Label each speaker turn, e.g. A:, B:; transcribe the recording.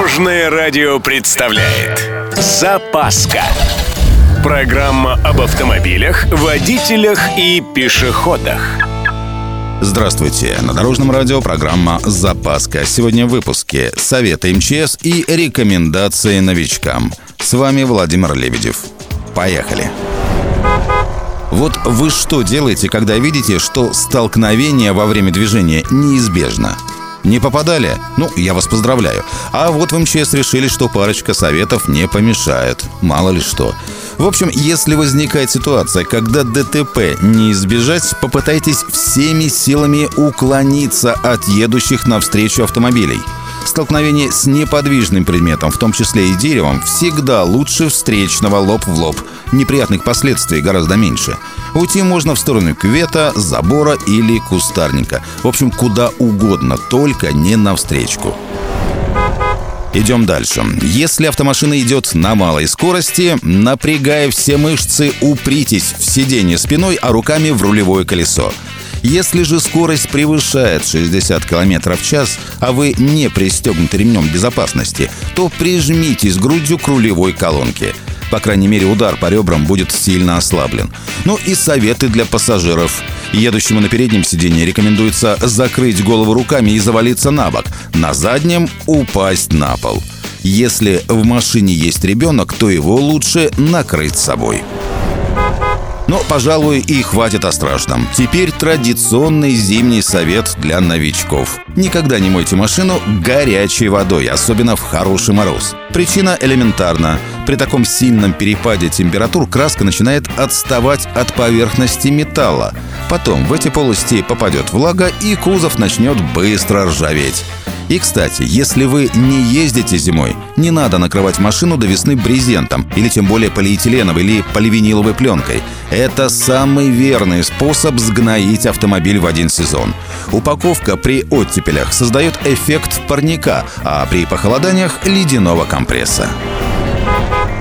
A: Дорожное радио представляет Запаска Программа об автомобилях, водителях и пешеходах
B: Здравствуйте! На Дорожном радио программа «Запаска». Сегодня в выпуске советы МЧС и рекомендации новичкам. С вами Владимир Лебедев. Поехали! Вот вы что делаете, когда видите, что столкновение во время движения неизбежно? Не попадали? Ну, я вас поздравляю. А вот в МЧС решили, что парочка советов не помешает. Мало ли что. В общем, если возникает ситуация, когда ДТП не избежать, попытайтесь всеми силами уклониться от едущих навстречу автомобилей. Столкновение с неподвижным предметом, в том числе и деревом, всегда лучше встречного лоб в лоб. Неприятных последствий гораздо меньше. Уйти можно в сторону кювета, забора или кустарника. В общем, куда угодно, только не навстречку. Идем дальше. Если автомашина идет на малой скорости, напрягая все мышцы, упритесь в сиденье спиной, а руками в рулевое колесо. Если же скорость превышает 60 км в час, а вы не пристегнуты ремнем безопасности, то прижмитесь грудью к рулевой колонке. По крайней мере, удар по ребрам будет сильно ослаблен. Ну и советы для пассажиров. Едущему на переднем сиденье рекомендуется закрыть голову руками и завалиться на бок. На заднем – упасть на пол. Если в машине есть ребенок, то его лучше накрыть собой. Но, пожалуй, и хватит о страшном. Теперь традиционный зимний совет для новичков. Никогда не мойте машину горячей водой, особенно в хороший мороз. Причина элементарна. При таком сильном перепаде температур краска начинает отставать от поверхности металла. Потом в эти полости попадет влага и кузов начнет быстро ржаветь. И, кстати, если вы не ездите зимой, не надо накрывать машину до весны брезентом или тем более полиэтиленовой или поливиниловой пленкой. Это самый верный способ сгноить автомобиль в один сезон. Упаковка при оттепелях создает эффект парника, а при похолоданиях – ледяного компресса.